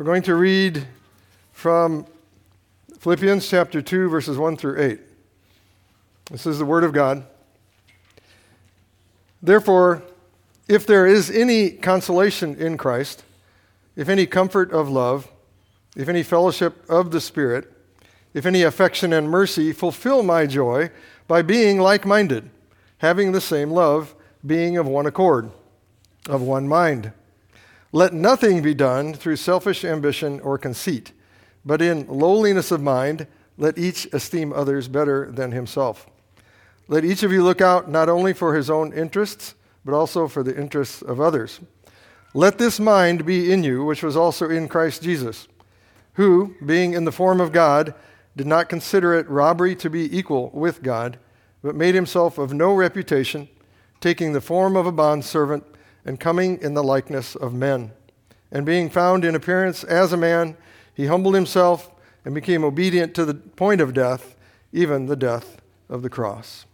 We're going to read from Philippians chapter 2, verses 1 through 8. This is the Word of God. Therefore, if there is any consolation in Christ, if any comfort of love, if any fellowship of the Spirit, if any affection and mercy, fulfill my joy by being like minded, having the same love, being of one accord, of one mind. Let nothing be done through selfish ambition or conceit, but in lowliness of mind, let each esteem others better than himself. Let each of you look out not only for his own interests, but also for the interests of others. Let this mind be in you, which was also in Christ Jesus, who, being in the form of God, did not consider it robbery to be equal with God, but made himself of no reputation, taking the form of a bondservant and coming in the likeness of men. And being found in appearance as a man, he humbled himself and became obedient to the point of death, even the death of the cross.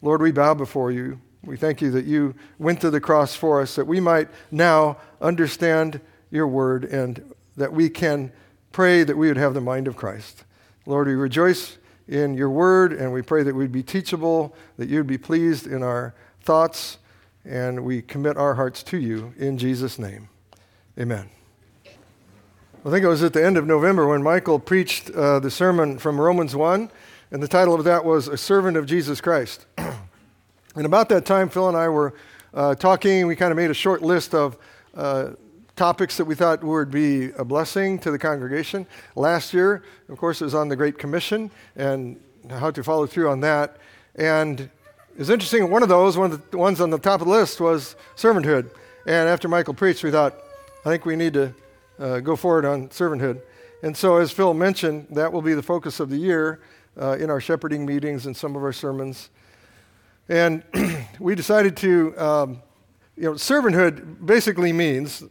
Lord, we bow before you. We thank you that you went to the cross for us, that we might now understand your word and that we can pray that we would have the mind of Christ. Lord, we rejoice in your word and we pray that we'd be teachable, that you'd be pleased in our thoughts and we commit our hearts to you in Jesus' name. Amen. I think it was at the end of November when Michael preached uh, the sermon from Romans 1, and the title of that was A Servant of Jesus Christ. and about that time, Phil and I were uh, talking. We kind of made a short list of uh, topics that we thought would be a blessing to the congregation. Last year, of course, it was on the Great Commission and how to follow through on that. And it's interesting, one of those, one of the ones on the top of the list was servanthood. And after Michael preached, we thought, I think we need to uh, go forward on servanthood. And so, as Phil mentioned, that will be the focus of the year uh, in our shepherding meetings and some of our sermons. And we decided to, um, you know, servanthood basically means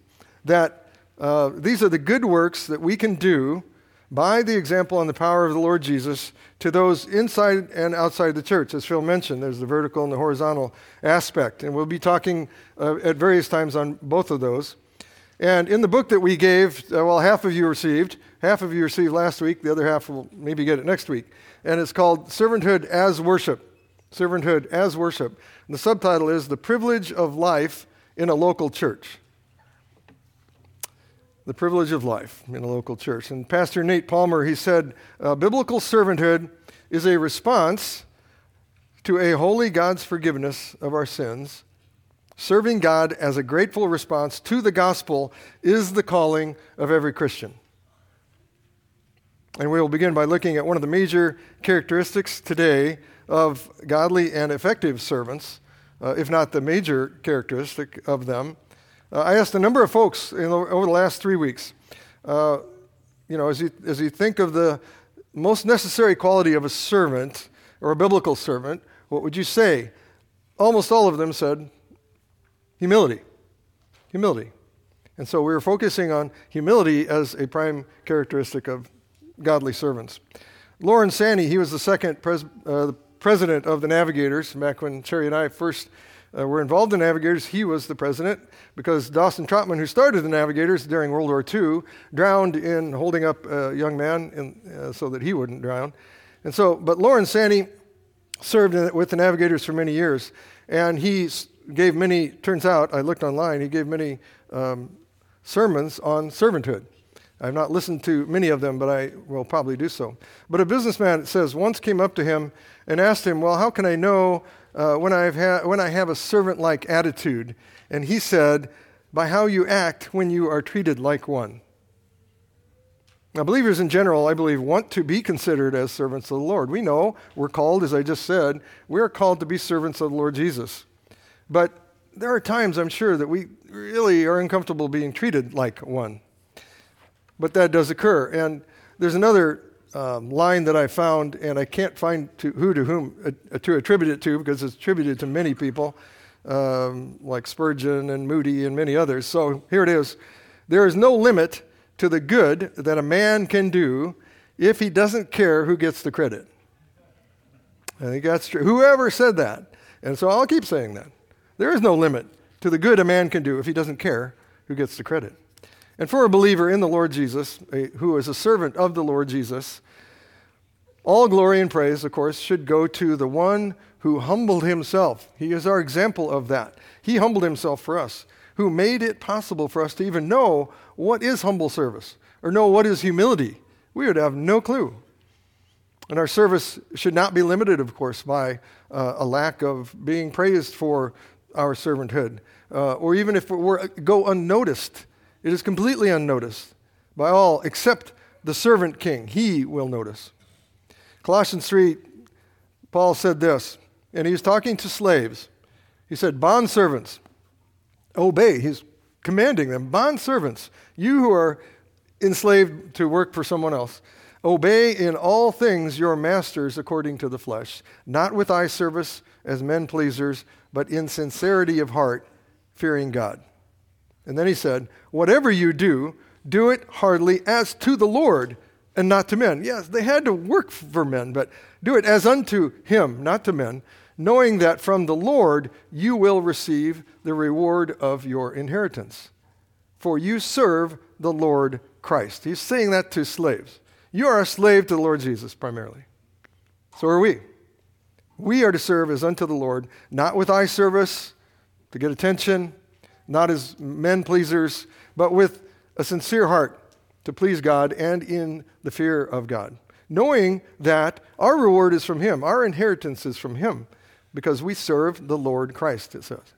that uh, these are the good works that we can do by the example and the power of the Lord Jesus to those inside and outside the church. As Phil mentioned, there's the vertical and the horizontal aspect. And we'll be talking uh, at various times on both of those. And in the book that we gave, uh, well, half of you received, half of you received last week, the other half will maybe get it next week. And it's called Servanthood as Worship. Servanthood as Worship. And the subtitle is The Privilege of Life in a Local Church the privilege of life in a local church. And Pastor Nate Palmer, he said, uh, biblical servanthood is a response to a holy God's forgiveness of our sins. Serving God as a grateful response to the gospel is the calling of every Christian. And we will begin by looking at one of the major characteristics today of godly and effective servants, uh, if not the major characteristic of them. Uh, I asked a number of folks over the last three weeks, uh, you know, as you, as you think of the most necessary quality of a servant or a biblical servant, what would you say? Almost all of them said humility. Humility. And so we were focusing on humility as a prime characteristic of godly servants. Lorne Sanny, he was the second pres- uh, president of the Navigators back when Cherry and I first uh, were involved in Navigators. He was the president because Dawson Trotman, who started the Navigators during World War II, drowned in holding up a young man in, uh, so that he wouldn't drown. And so, but Lorne Sanny served in, with the Navigators for many years, and he gave many. Turns out, I looked online. He gave many um, sermons on servanthood. I've not listened to many of them, but I will probably do so. But a businessman, it says, once came up to him and asked him, Well, how can I know uh, when, I've ha- when I have a servant like attitude? And he said, By how you act when you are treated like one. Now, believers in general, I believe, want to be considered as servants of the Lord. We know we're called, as I just said, we are called to be servants of the Lord Jesus. But there are times, I'm sure, that we really are uncomfortable being treated like one. But that does occur. And there's another um, line that I found, and I can't find to, who to whom uh, to attribute it to because it's attributed to many people, um, like Spurgeon and Moody and many others. So here it is There is no limit to the good that a man can do if he doesn't care who gets the credit. I think that's true. Whoever said that. And so I'll keep saying that. There is no limit to the good a man can do if he doesn't care who gets the credit. And for a believer in the Lord Jesus, a, who is a servant of the Lord Jesus, all glory and praise, of course, should go to the one who humbled himself. He is our example of that. He humbled himself for us, who made it possible for us to even know what is humble service or know what is humility. We would have no clue. And our service should not be limited, of course, by uh, a lack of being praised for our servanthood, uh, or even if we go unnoticed. It is completely unnoticed by all except the servant king. He will notice. Colossians 3, Paul said this, and he was talking to slaves. He said, Bond servants, obey. He's commanding them, bond servants, you who are enslaved to work for someone else, obey in all things your masters according to the flesh, not with eye service as men pleasers, but in sincerity of heart, fearing God. And then he said, Whatever you do, do it heartily as to the Lord and not to men. Yes, they had to work for men, but do it as unto him, not to men, knowing that from the Lord you will receive the reward of your inheritance. For you serve the Lord Christ. He's saying that to slaves. You are a slave to the Lord Jesus primarily. So are we. We are to serve as unto the Lord, not with eye service to get attention, not as men pleasers, but with a sincere heart to please God and in the fear of God, knowing that our reward is from Him, our inheritance is from Him, because we serve the Lord Christ, it says.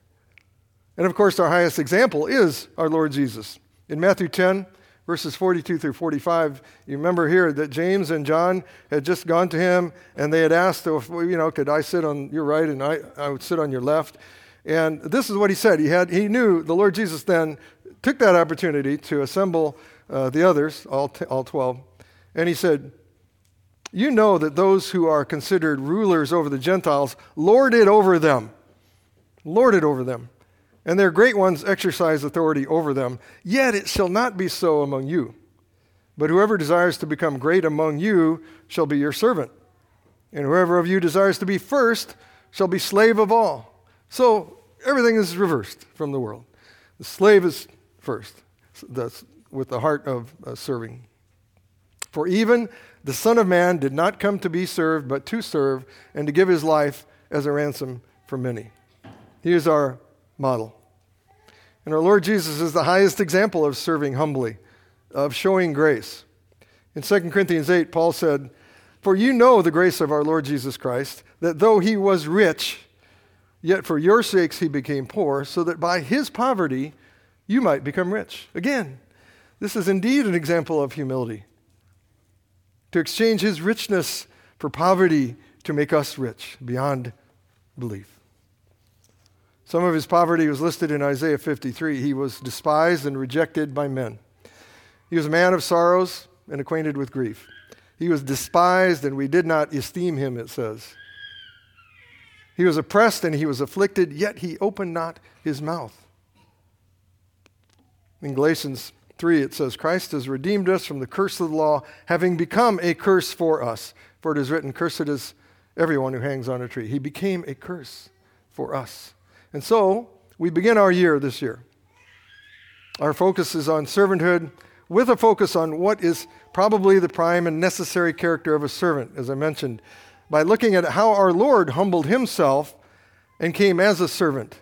And of course, our highest example is our Lord Jesus. In Matthew 10, verses 42 through 45, you remember here that James and John had just gone to him and they had asked, oh, if, you know, could I sit on your right and I, I would sit on your left? And this is what he said. He, had, he knew the Lord Jesus then took that opportunity to assemble uh, the others, all, t- all 12, and he said, You know that those who are considered rulers over the Gentiles lord it over them. Lord it over them and their great ones exercise authority over them. Yet it shall not be so among you. But whoever desires to become great among you shall be your servant. And whoever of you desires to be first shall be slave of all. So everything is reversed from the world. The slave is first, with the heart of uh, serving. For even the Son of Man did not come to be served, but to serve and to give his life as a ransom for many. He is our model. And our Lord Jesus is the highest example of serving humbly, of showing grace. In 2 Corinthians 8, Paul said, For you know the grace of our Lord Jesus Christ, that though he was rich, yet for your sakes he became poor, so that by his poverty you might become rich. Again, this is indeed an example of humility. To exchange his richness for poverty to make us rich beyond belief. Some of his poverty was listed in Isaiah 53. He was despised and rejected by men. He was a man of sorrows and acquainted with grief. He was despised, and we did not esteem him, it says. He was oppressed and he was afflicted, yet he opened not his mouth. In Galatians 3, it says, Christ has redeemed us from the curse of the law, having become a curse for us. For it is written, Cursed is everyone who hangs on a tree. He became a curse for us. And so we begin our year this year. Our focus is on servanthood with a focus on what is probably the prime and necessary character of a servant, as I mentioned, by looking at how our Lord humbled himself and came as a servant.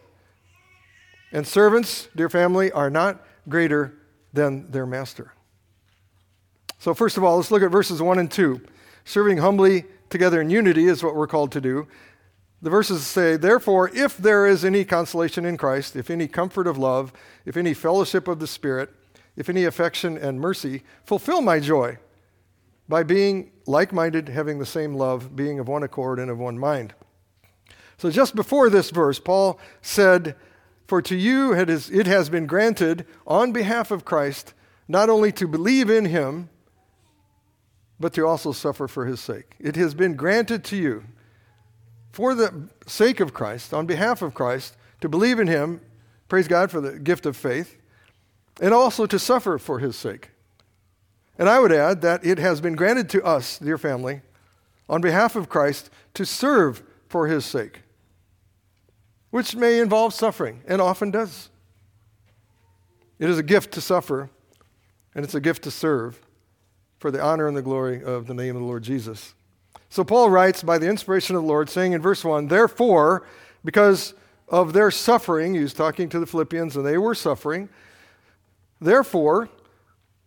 And servants, dear family, are not greater than their master. So, first of all, let's look at verses 1 and 2. Serving humbly together in unity is what we're called to do. The verses say, Therefore, if there is any consolation in Christ, if any comfort of love, if any fellowship of the Spirit, if any affection and mercy, fulfill my joy by being like minded, having the same love, being of one accord and of one mind. So, just before this verse, Paul said, For to you it, has been granted on behalf of Christ not only to believe in him, but to also suffer for his sake. It has been granted to you for the sake of Christ, on behalf of Christ, to believe in Him, praise God for the gift of faith, and also to suffer for His sake. And I would add that it has been granted to us, dear family, on behalf of Christ, to serve for His sake, which may involve suffering, and often does. It is a gift to suffer And it's a gift to serve for the honor and the glory of the name of the Lord Jesus. So Paul writes by the inspiration of the Lord, saying in verse 1 Therefore, because of their suffering, he was talking to the Philippians and they were suffering. Therefore,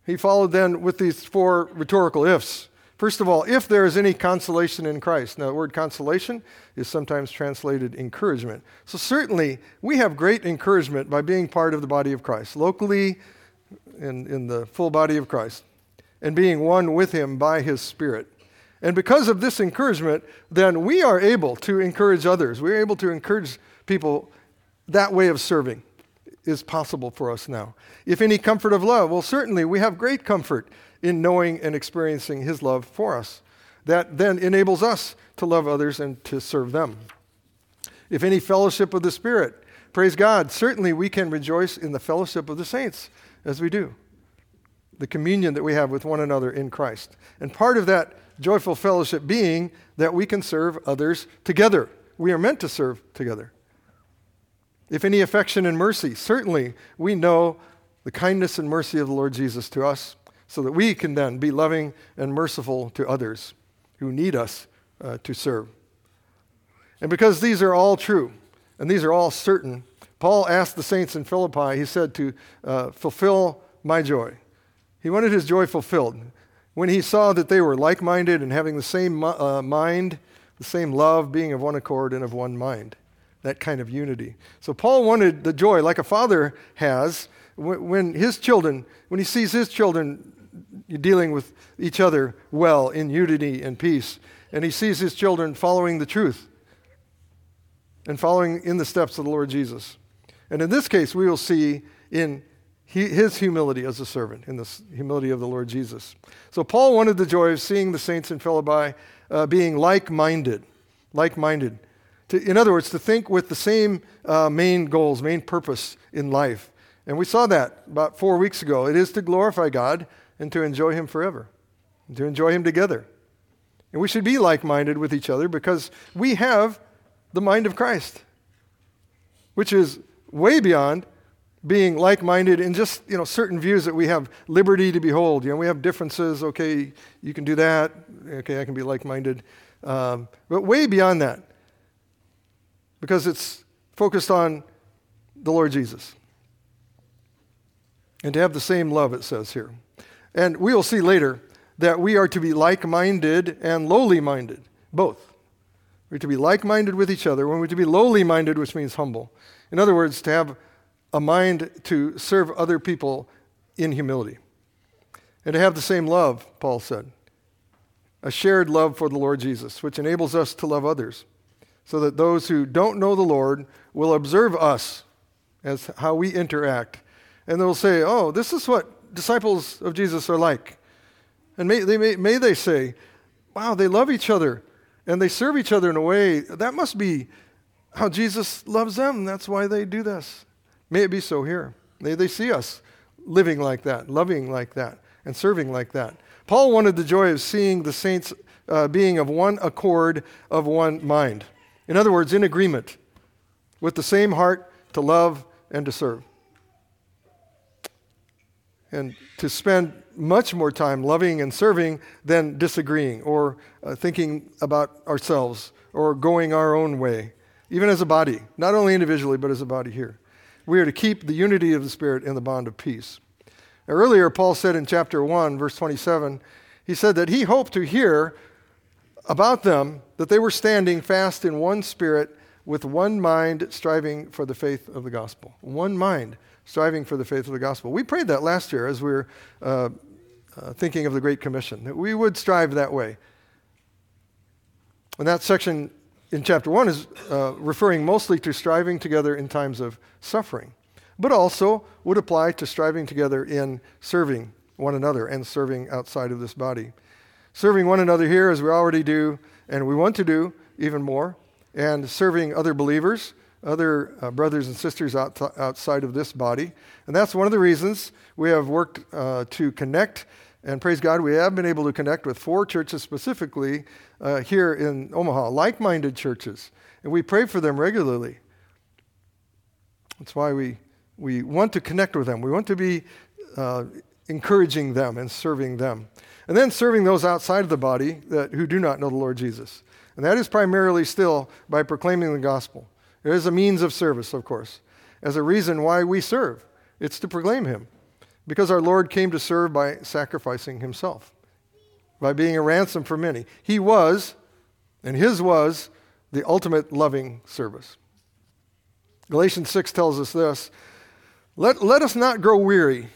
he followed then with these four rhetorical ifs. First of all, if there is any consolation in Christ. Now, the word consolation is sometimes translated encouragement. So, certainly, we have great encouragement by being part of the body of Christ, locally in, in the full body of Christ, and being one with Him by His Spirit. And because of this encouragement, then we are able to encourage others. We're able to encourage people that way of serving is possible for us now. If any comfort of love, well, certainly we have great comfort in knowing and experiencing His love for us. That then enables us to love others and to serve them. If any fellowship of the Spirit, praise God, certainly we can rejoice in the fellowship of the saints as we do. The communion that we have with one another in Christ. And part of that joyful fellowship being that we can serve others together. We are meant to serve together. If any affection and mercy, certainly we know the kindness and mercy of the Lord Jesus to us, so that we can then be loving and merciful to others who need us uh, to serve. And because these are all true and these are all certain, Paul asked the saints in Philippi, he said, to uh, fulfill my joy. He wanted his joy fulfilled. When he saw that they were like minded and having the same uh, mind, the same love, being of one accord and of one mind that kind of unity. So Paul wanted the joy, like a father has, when his children, when he sees his children dealing with each other well in unity and peace, and he sees his children following the truth and following in the steps of the Lord Jesus. And in this case, we will see in his humility as a servant, in the humility of the Lord Jesus. So Paul wanted the joy of seeing the saints in Philippi uh, being like minded, like minded. To, in other words, to think with the same uh, main goals, main purpose in life. And we saw that about four weeks ago. It is to glorify God and to enjoy Him forever, and to enjoy Him together. And we should be like minded with each other because we have the mind of Christ, which is way beyond being like minded in just you know, certain views that we have liberty to behold. You know, we have differences. Okay, you can do that. Okay, I can be like minded. Um, but way beyond that because it's focused on the Lord Jesus. And to have the same love, it says here. And we will see later that we are to be like minded and lowly minded, both. We're to be like minded with each other, when we're to be lowly minded, which means humble. In other words, to have a mind to serve other people in humility. And to have the same love, Paul said. A shared love for the Lord Jesus, which enables us to love others so that those who don't know the Lord will observe us as how we interact. And they'll say, oh, this is what disciples of Jesus are like. And may they, may, may they say, wow, they love each other and they serve each other in a way that must be how Jesus loves them. That's why they do this. May it be so here. May they see us living like that, loving like that, and serving like that. Paul wanted the joy of seeing the saints uh, being of one accord, of one mind. In other words, in agreement with the same heart to love and to serve. And to spend much more time loving and serving than disagreeing or uh, thinking about ourselves or going our own way, even as a body, not only individually, but as a body here. We are to keep the unity of the Spirit in the bond of peace. Now, earlier, Paul said in chapter 1, verse 27, he said that he hoped to hear about them that they were standing fast in one spirit with one mind striving for the faith of the gospel. One mind striving for the faith of the gospel. We prayed that last year as we were uh, uh, thinking of the Great Commission, that we would strive that way. And that section in chapter 1 is uh, referring mostly to striving together in times of suffering, but also would apply to striving together in serving one another and serving outside of this body serving one another here as we already do, and we want to do even more, and serving other believers, other uh, brothers and sisters out outside of this body. And that's one of the reasons we have worked uh, to connect. And praise God, we have been able to connect with four churches specifically uh, here in Omaha, like minded churches. And we pray for them regularly. That's why we, we want to connect with them. We want to be uh, encouraging them and serving them. And then serving those outside of the body that, who do not know the Lord Jesus. And that is primarily still by proclaiming the gospel. It is a means of service, of course, as a reason why we serve. It's to proclaim Him, because our Lord came to serve by sacrificing Himself, by being a ransom for many. He was, and His was, the ultimate loving service. Galatians 6 tells us this let, let us not grow weary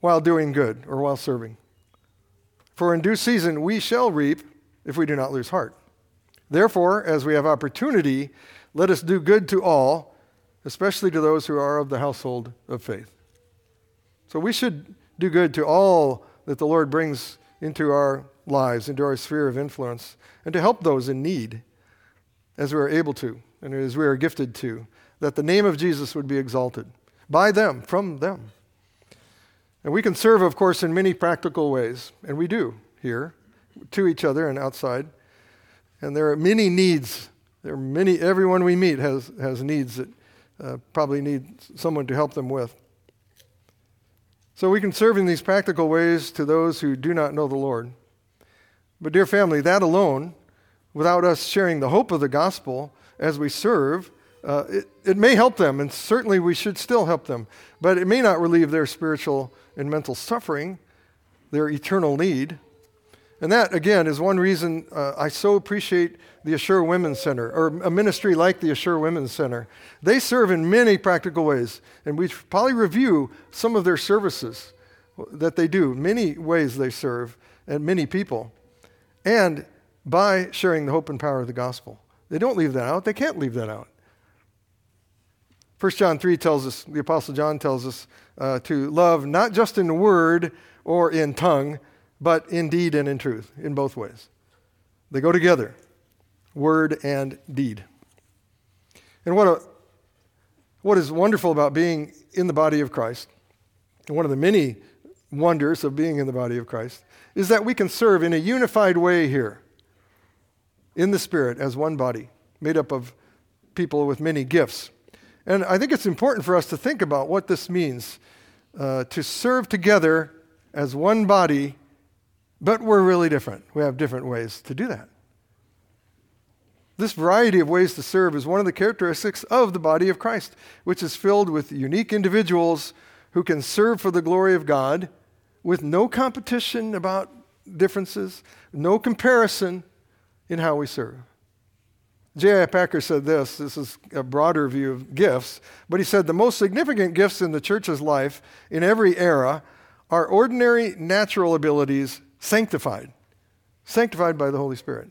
while doing good or while serving. For in due season we shall reap if we do not lose heart. Therefore, as we have opportunity, let us do good to all, especially to those who are of the household of faith. So we should do good to all that the Lord brings into our lives, into our sphere of influence, and to help those in need as we are able to and as we are gifted to, that the name of Jesus would be exalted by them, from them. And we can serve, of course, in many practical ways, and we do here, to each other and outside. And there are many needs. There are many, everyone we meet has, has needs that uh, probably need someone to help them with. So we can serve in these practical ways to those who do not know the Lord. But, dear family, that alone, without us sharing the hope of the gospel as we serve, uh, it, it may help them, and certainly we should still help them, but it may not relieve their spiritual and mental suffering, their eternal need. And that, again, is one reason uh, I so appreciate the Assure Women's Center, or a ministry like the Assure Women's Center. They serve in many practical ways, and we probably review some of their services that they do, many ways they serve, and many people, and by sharing the hope and power of the gospel. They don't leave that out, they can't leave that out. 1 John 3 tells us, the Apostle John tells us uh, to love not just in word or in tongue, but in deed and in truth, in both ways. They go together, word and deed. And what, a, what is wonderful about being in the body of Christ, and one of the many wonders of being in the body of Christ, is that we can serve in a unified way here, in the Spirit, as one body, made up of people with many gifts. And I think it's important for us to think about what this means uh, to serve together as one body, but we're really different. We have different ways to do that. This variety of ways to serve is one of the characteristics of the body of Christ, which is filled with unique individuals who can serve for the glory of God with no competition about differences, no comparison in how we serve. J.I. Packer said this this is a broader view of gifts, but he said the most significant gifts in the church's life in every era are ordinary natural abilities sanctified, sanctified by the Holy Spirit.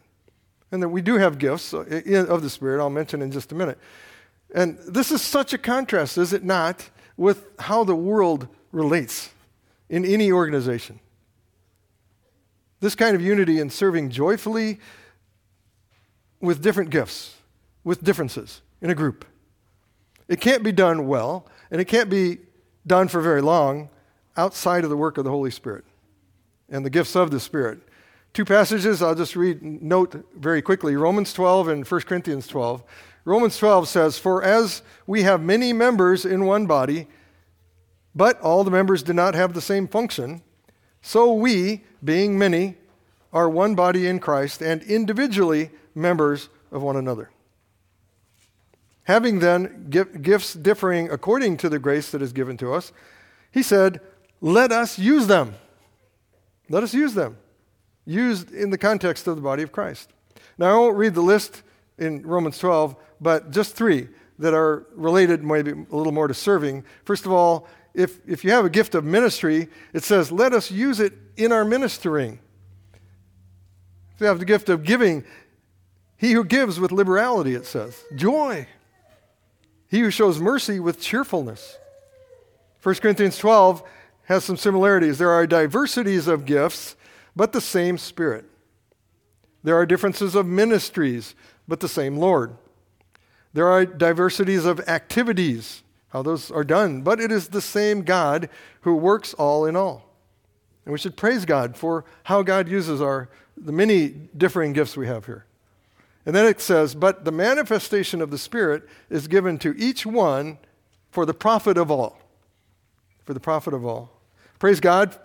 And that we do have gifts uh, of the Spirit, I'll mention in just a minute. And this is such a contrast, is it not, with how the world relates in any organization. This kind of unity in serving joyfully with different gifts, with differences in a group. It can't be done well, and it can't be done for very long outside of the work of the Holy Spirit and the gifts of the Spirit. Two passages I'll just read, note very quickly Romans 12 and 1 Corinthians 12. Romans 12 says, For as we have many members in one body, but all the members do not have the same function, so we, being many, are one body in Christ and individually members of one another. Having then gifts differing according to the grace that is given to us, he said, Let us use them. Let us use them. Used in the context of the body of Christ. Now, I won't read the list in Romans 12, but just three that are related, maybe a little more to serving. First of all, if, if you have a gift of ministry, it says, Let us use it in our ministering. If you have the gift of giving, he who gives with liberality, it says, joy. He who shows mercy with cheerfulness. 1 Corinthians 12 has some similarities. There are diversities of gifts, but the same Spirit. There are differences of ministries, but the same Lord. There are diversities of activities, how those are done, but it is the same God who works all in all. And we should praise God for how God uses our the many differing gifts we have here. And then it says, But the manifestation of the Spirit is given to each one for the profit of all. For the profit of all. Praise God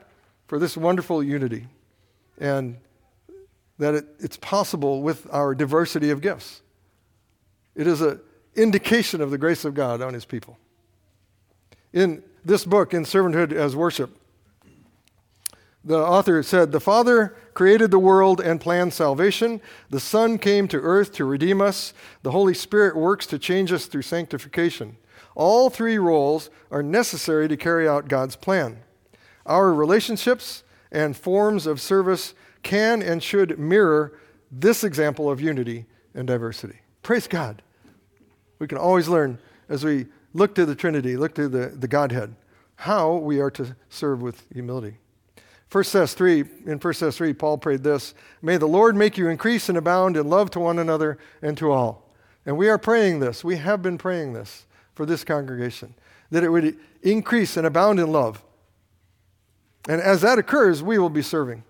for this wonderful unity and that it, it's possible with our diversity of gifts. It is an indication of the grace of God on his people. In this book, In Servanthood as Worship, the author said, The Father created the world and planned salvation. The Son came to earth to redeem us. The Holy Spirit works to change us through sanctification. All three roles are necessary to carry out God's plan. Our relationships and forms of service can and should mirror this example of unity and diversity. Praise God. We can always learn as we look to the Trinity, look to the, the Godhead, how we are to serve with humility. 1 Thess 3, in 1 Thess 3, Paul prayed this May the Lord make you increase and abound in love to one another and to all. And we are praying this. We have been praying this for this congregation, that it would increase and abound in love. And as that occurs, we will be serving.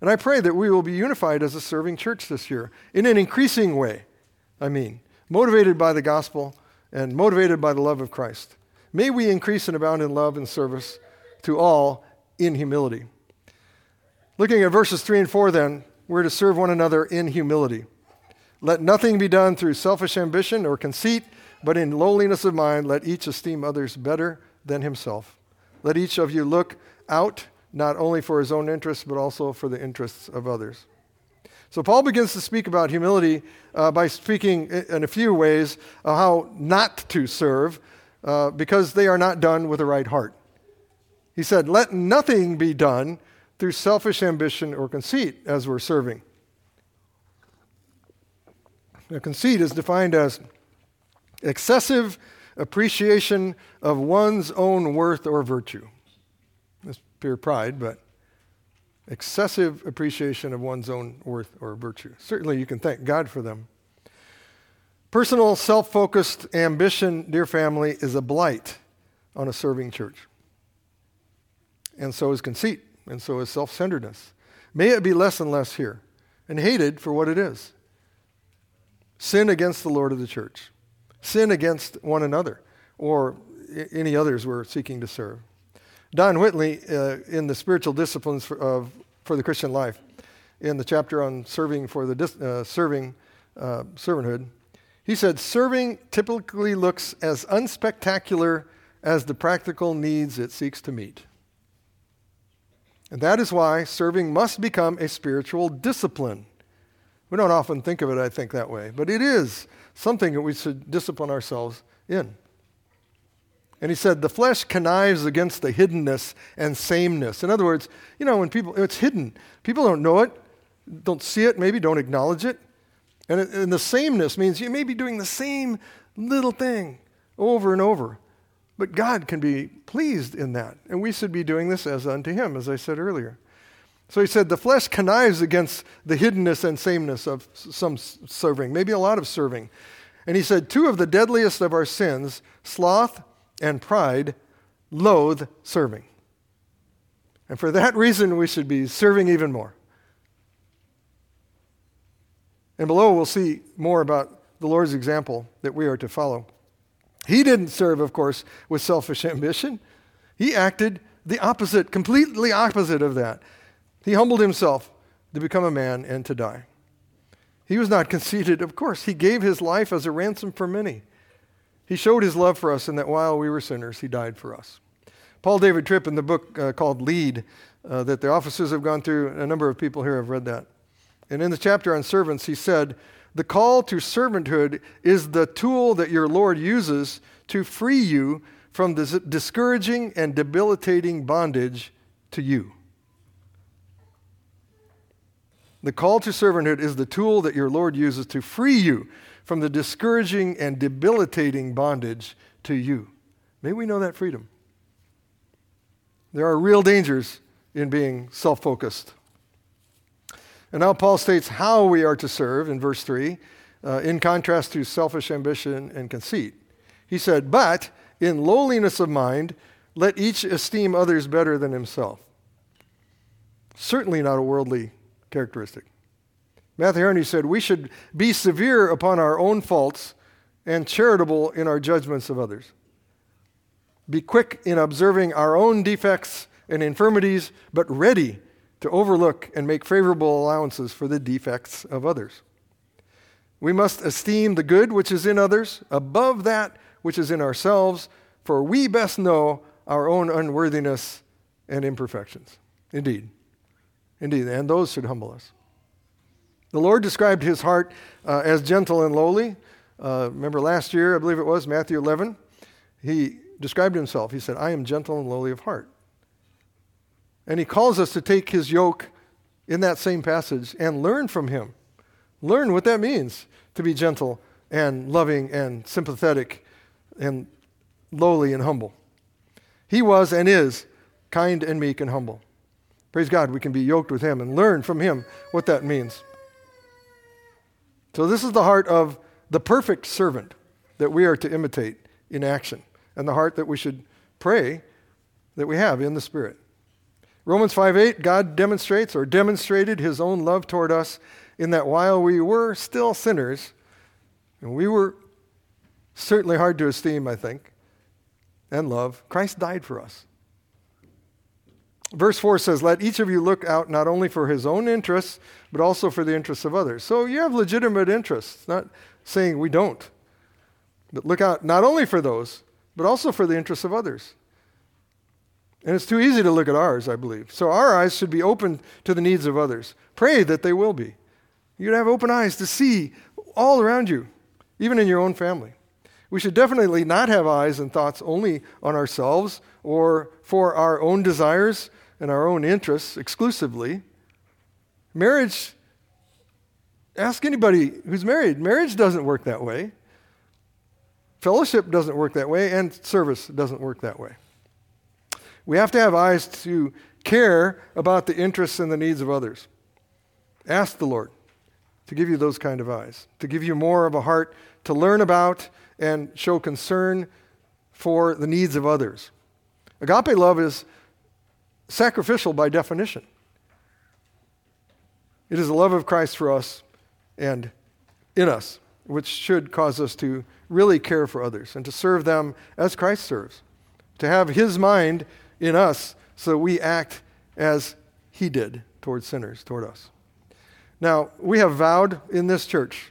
And I pray that we will be unified as a serving church this year in an increasing way. I mean, motivated by the gospel and motivated by the love of Christ. May we increase and abound in love and service to all in humility. Looking at verses 3 and 4, then, we're to serve one another in humility. Let nothing be done through selfish ambition or conceit, but in lowliness of mind, let each esteem others better than himself. Let each of you look out not only for his own interests, but also for the interests of others. So Paul begins to speak about humility uh, by speaking in a few ways of how not to serve uh, because they are not done with the right heart. He said, Let nothing be done through selfish ambition or conceit as we're serving. Now, conceit is defined as excessive appreciation of one's own worth or virtue That's pure pride, but excessive appreciation of one's own worth or virtue. Certainly, you can thank God for them. Personal, self focused ambition, dear family, is a blight on a serving church. And so is conceit, and so is self centeredness. May it be less and less here, and hated for what it is sin against the Lord of the church, sin against one another, or any others we're seeking to serve. Don Whitney, uh, in the spiritual disciplines for, of, for the Christian life, in the chapter on serving for the dis, uh, serving uh, servanthood, he said, "Serving typically looks as unspectacular as the practical needs it seeks to meet." And that is why serving must become a spiritual discipline. We don't often think of it, I think, that way, but it is something that we should discipline ourselves in. And he said, the flesh connives against the hiddenness and sameness. In other words, you know, when people, it's hidden. People don't know it, don't see it, maybe don't acknowledge it. And, and the sameness means you may be doing the same little thing over and over. But God can be pleased in that. And we should be doing this as unto Him, as I said earlier. So he said, the flesh connives against the hiddenness and sameness of some serving, maybe a lot of serving. And he said, two of the deadliest of our sins, sloth and pride loathe serving. And for that reason, we should be serving even more. And below, we'll see more about the Lord's example that we are to follow. He didn't serve, of course, with selfish ambition. He acted the opposite, completely opposite of that. He humbled himself to become a man and to die. He was not conceited, of course. He gave his life as a ransom for many. He showed his love for us in that while we were sinners, he died for us. Paul David Tripp, in the book uh, called Lead, uh, that the officers have gone through, a number of people here have read that. And in the chapter on servants, he said, The call to servanthood is the tool that your Lord uses to free you from the discouraging and debilitating bondage to you. The call to servanthood is the tool that your Lord uses to free you from the discouraging and debilitating bondage to you. May we know that freedom. There are real dangers in being self focused. And now Paul states how we are to serve in verse 3, uh, in contrast to selfish ambition and conceit. He said, But in lowliness of mind, let each esteem others better than himself. Certainly not a worldly characteristic. Matthew Henry said, We should be severe upon our own faults and charitable in our judgments of others. Be quick in observing our own defects and infirmities, but ready to overlook and make favorable allowances for the defects of others. We must esteem the good which is in others above that which is in ourselves, for we best know our own unworthiness and imperfections. Indeed. Indeed. And those should humble us. The Lord described his heart uh, as gentle and lowly. Uh, remember last year, I believe it was, Matthew 11? He described himself. He said, I am gentle and lowly of heart. And he calls us to take his yoke in that same passage and learn from him. Learn what that means to be gentle and loving and sympathetic and lowly and humble. He was and is kind and meek and humble. Praise God, we can be yoked with him and learn from him what that means. So, this is the heart of the perfect servant that we are to imitate in action, and the heart that we should pray that we have in the Spirit. Romans 5:8 God demonstrates or demonstrated his own love toward us in that while we were still sinners, and we were certainly hard to esteem, I think, and love, Christ died for us. Verse 4 says, Let each of you look out not only for his own interests, but also for the interests of others. So you have legitimate interests, not saying we don't. But look out not only for those, but also for the interests of others. And it's too easy to look at ours, I believe. So our eyes should be open to the needs of others. Pray that they will be. You'd have open eyes to see all around you, even in your own family. We should definitely not have eyes and thoughts only on ourselves or for our own desires and our own interests exclusively. Marriage, ask anybody who's married, marriage doesn't work that way. Fellowship doesn't work that way, and service doesn't work that way. We have to have eyes to care about the interests and the needs of others. Ask the Lord to give you those kind of eyes, to give you more of a heart to learn about and show concern for the needs of others. Agape love is sacrificial by definition. It is the love of Christ for us and in us, which should cause us to really care for others and to serve them as Christ serves, to have his mind in us so we act as he did toward sinners, toward us. Now, we have vowed in this church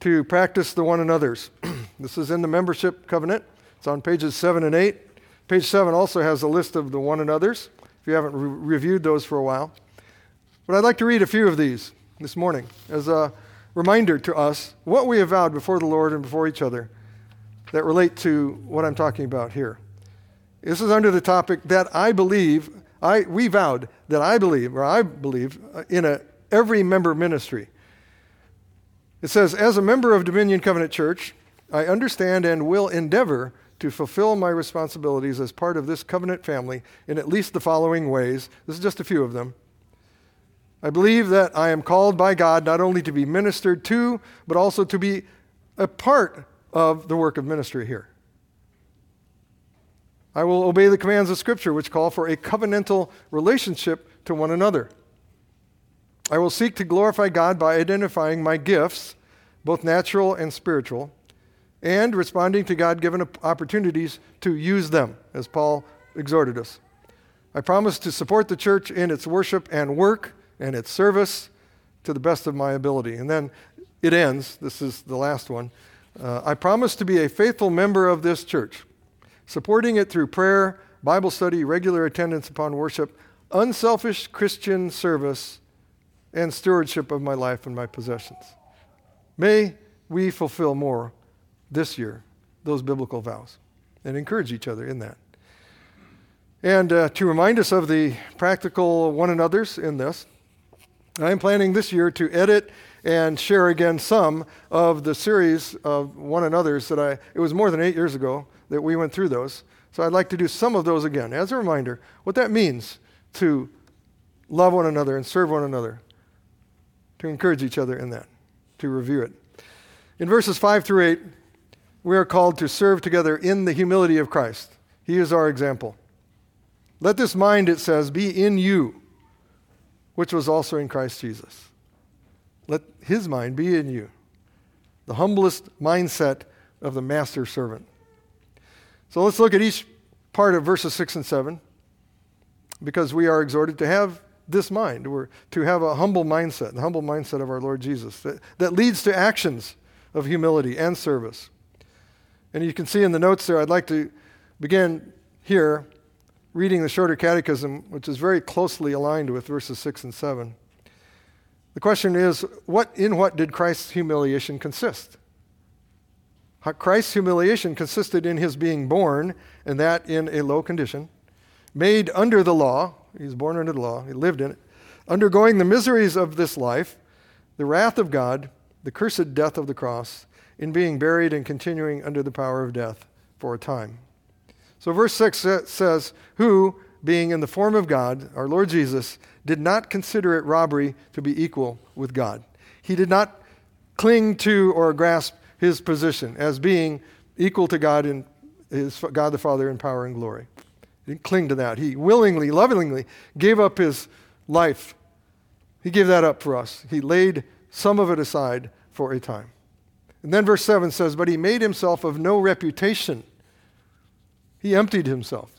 to practice the one another's. this is in the membership covenant. It's on pages 7 and 8. Page 7 also has a list of the one another's, if you haven't re- reviewed those for a while. But I'd like to read a few of these this morning as a reminder to us what we have vowed before the Lord and before each other that relate to what I'm talking about here. This is under the topic that I believe, I, we vowed that I believe, or I believe, uh, in a, every member ministry. It says, As a member of Dominion Covenant Church, I understand and will endeavor to fulfill my responsibilities as part of this covenant family in at least the following ways. This is just a few of them. I believe that I am called by God not only to be ministered to, but also to be a part of the work of ministry here. I will obey the commands of Scripture, which call for a covenantal relationship to one another. I will seek to glorify God by identifying my gifts, both natural and spiritual, and responding to God given opportunities to use them, as Paul exhorted us. I promise to support the church in its worship and work and its service to the best of my ability. And then it ends, this is the last one. Uh, I promise to be a faithful member of this church supporting it through prayer, Bible study, regular attendance upon worship, unselfish Christian service, and stewardship of my life and my possessions. May we fulfill more this year those biblical vows and encourage each other in that. And uh, to remind us of the practical one another's in this, I am planning this year to edit and share again some of the series of one another's that I, it was more than eight years ago that we went through those. So I'd like to do some of those again as a reminder what that means to love one another and serve one another, to encourage each other in that, to review it. In verses 5 through 8, we are called to serve together in the humility of Christ. He is our example. Let this mind, it says, be in you, which was also in Christ Jesus. Let his mind be in you, the humblest mindset of the master servant. So let's look at each part of verses 6 and 7. because we are exhorted to have this mind. We're to have a humble mindset, the humble mindset of our Lord Jesus, that, that leads to actions of humility and service. And you can see in the notes there, I'd like to begin here reading the shorter catechism, which is very closely aligned with verses 6 and 7. The question is, what, in what did Christ's humiliation consist? Christ's humiliation consisted in his being born, and that in a low condition, made under the law. He was born under the law, he lived in it, undergoing the miseries of this life, the wrath of God, the cursed death of the cross, in being buried and continuing under the power of death for a time. So, verse 6 says, Who, being in the form of God, our Lord Jesus, did not consider it robbery to be equal with God. He did not cling to or grasp his position as being equal to God in his God the Father in power and glory. He didn't cling to that. He willingly, lovingly gave up his life. He gave that up for us. He laid some of it aside for a time. And then verse 7 says, But he made himself of no reputation. He emptied himself.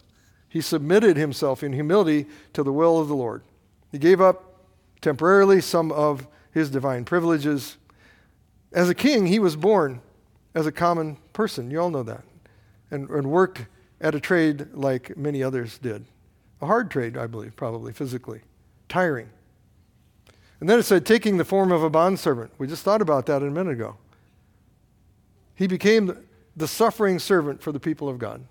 He submitted himself in humility to the will of the Lord. He gave up temporarily some of his divine privileges as a king, he was born as a common person. You all know that. And, and worked at a trade like many others did. A hard trade, I believe, probably physically, tiring. And then it said, taking the form of a bondservant. We just thought about that a minute ago. He became the suffering servant for the people of God.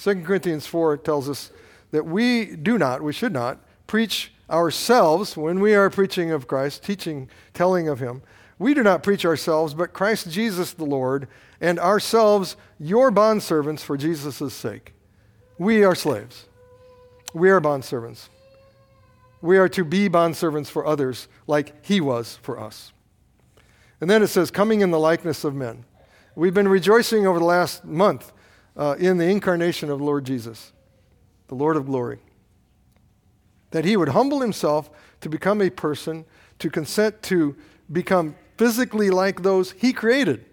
2 Corinthians 4 tells us that we do not, we should not, preach ourselves when we are preaching of Christ, teaching, telling of Him. We do not preach ourselves, but Christ Jesus the Lord, and ourselves your bondservants for Jesus' sake. We are slaves. We are bondservants. We are to be bondservants for others like he was for us. And then it says, coming in the likeness of men. We've been rejoicing over the last month uh, in the incarnation of Lord Jesus, the Lord of glory. That he would humble himself to become a person, to consent to become physically like those he created.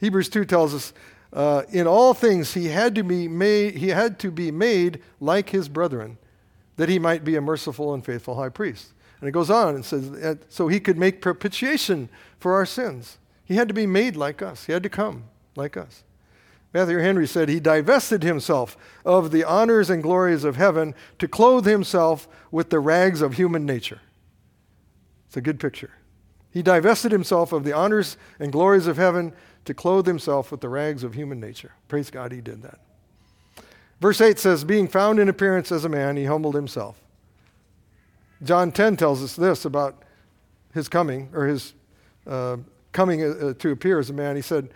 Hebrews 2 tells us, uh, in all things he had to be made he had to be made like his brethren that he might be a merciful and faithful high priest. And it goes on and says so he could make propitiation for our sins. He had to be made like us. He had to come like us. Matthew henry said he divested himself of the honors and glories of heaven to clothe himself with the rags of human nature. It's a good picture he divested himself of the honors and glories of heaven to clothe himself with the rags of human nature. Praise God, he did that. Verse 8 says, Being found in appearance as a man, he humbled himself. John 10 tells us this about his coming, or his uh, coming uh, to appear as a man. He said,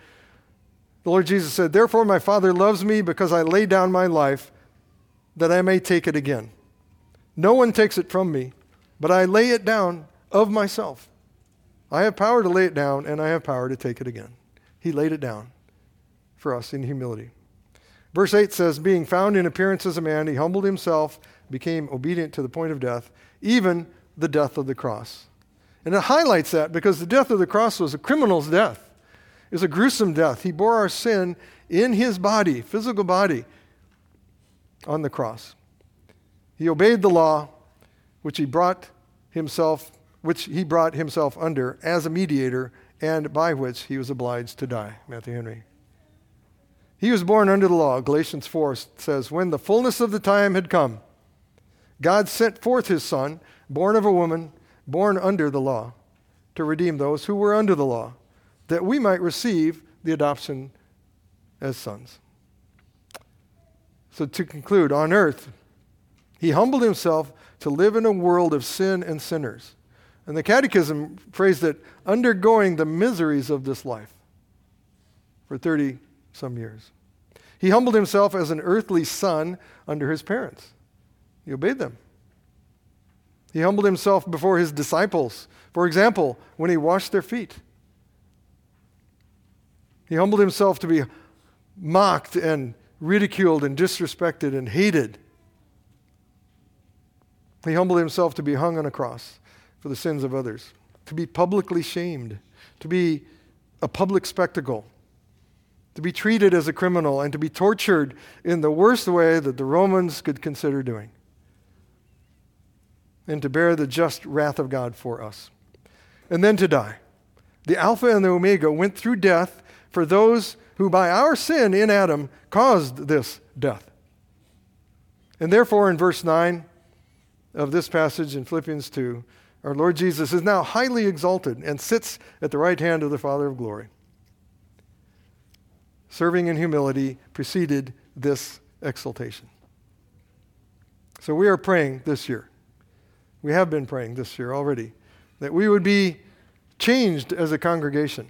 The Lord Jesus said, Therefore my Father loves me because I lay down my life that I may take it again. No one takes it from me, but I lay it down of myself. I have power to lay it down, and I have power to take it again. He laid it down for us in humility. Verse 8 says, Being found in appearance as a man, he humbled himself, became obedient to the point of death, even the death of the cross. And it highlights that because the death of the cross was a criminal's death. It was a gruesome death. He bore our sin in his body, physical body, on the cross. He obeyed the law, which he brought himself which he brought himself under as a mediator and by which he was obliged to die. Matthew Henry. He was born under the law. Galatians 4 says, When the fullness of the time had come, God sent forth his Son, born of a woman, born under the law, to redeem those who were under the law, that we might receive the adoption as sons. So, to conclude, on earth, he humbled himself to live in a world of sin and sinners and the Catechism phrased it undergoing the miseries of this life for 30 some years. He humbled himself as an earthly son under his parents, he obeyed them. He humbled himself before his disciples, for example, when he washed their feet. He humbled himself to be mocked and ridiculed and disrespected and hated. He humbled himself to be hung on a cross for the sins of others, to be publicly shamed, to be a public spectacle, to be treated as a criminal, and to be tortured in the worst way that the Romans could consider doing, and to bear the just wrath of God for us, and then to die. The Alpha and the Omega went through death for those who, by our sin in Adam, caused this death. And therefore, in verse 9 of this passage in Philippians 2, our Lord Jesus is now highly exalted and sits at the right hand of the Father of glory. Serving in humility preceded this exaltation. So we are praying this year. We have been praying this year already that we would be changed as a congregation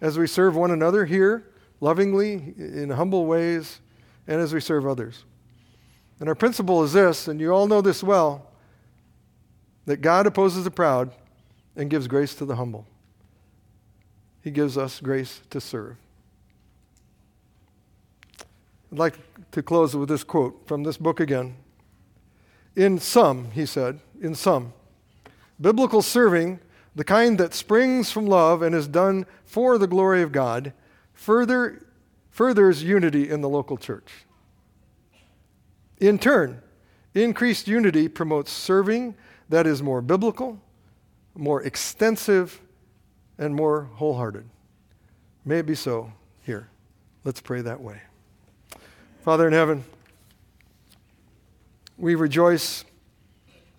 as we serve one another here lovingly in humble ways and as we serve others. And our principle is this, and you all know this well that God opposes the proud and gives grace to the humble. He gives us grace to serve. I'd like to close with this quote from this book again. In sum, he said, in sum, biblical serving, the kind that springs from love and is done for the glory of God, further, furthers unity in the local church. In turn, increased unity promotes serving that is more biblical, more extensive, and more wholehearted. May it be so here. Let's pray that way. Father in heaven, we rejoice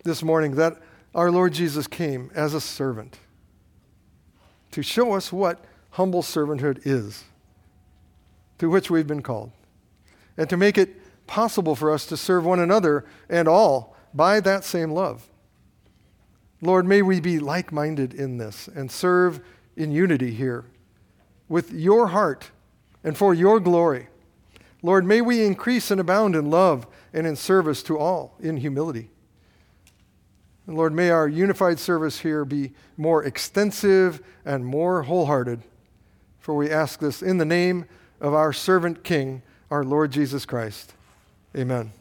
this morning that our Lord Jesus came as a servant to show us what humble servanthood is, to which we've been called, and to make it possible for us to serve one another and all by that same love. Lord, may we be like minded in this and serve in unity here with your heart and for your glory. Lord, may we increase and abound in love and in service to all in humility. And Lord, may our unified service here be more extensive and more wholehearted. For we ask this in the name of our servant King, our Lord Jesus Christ. Amen.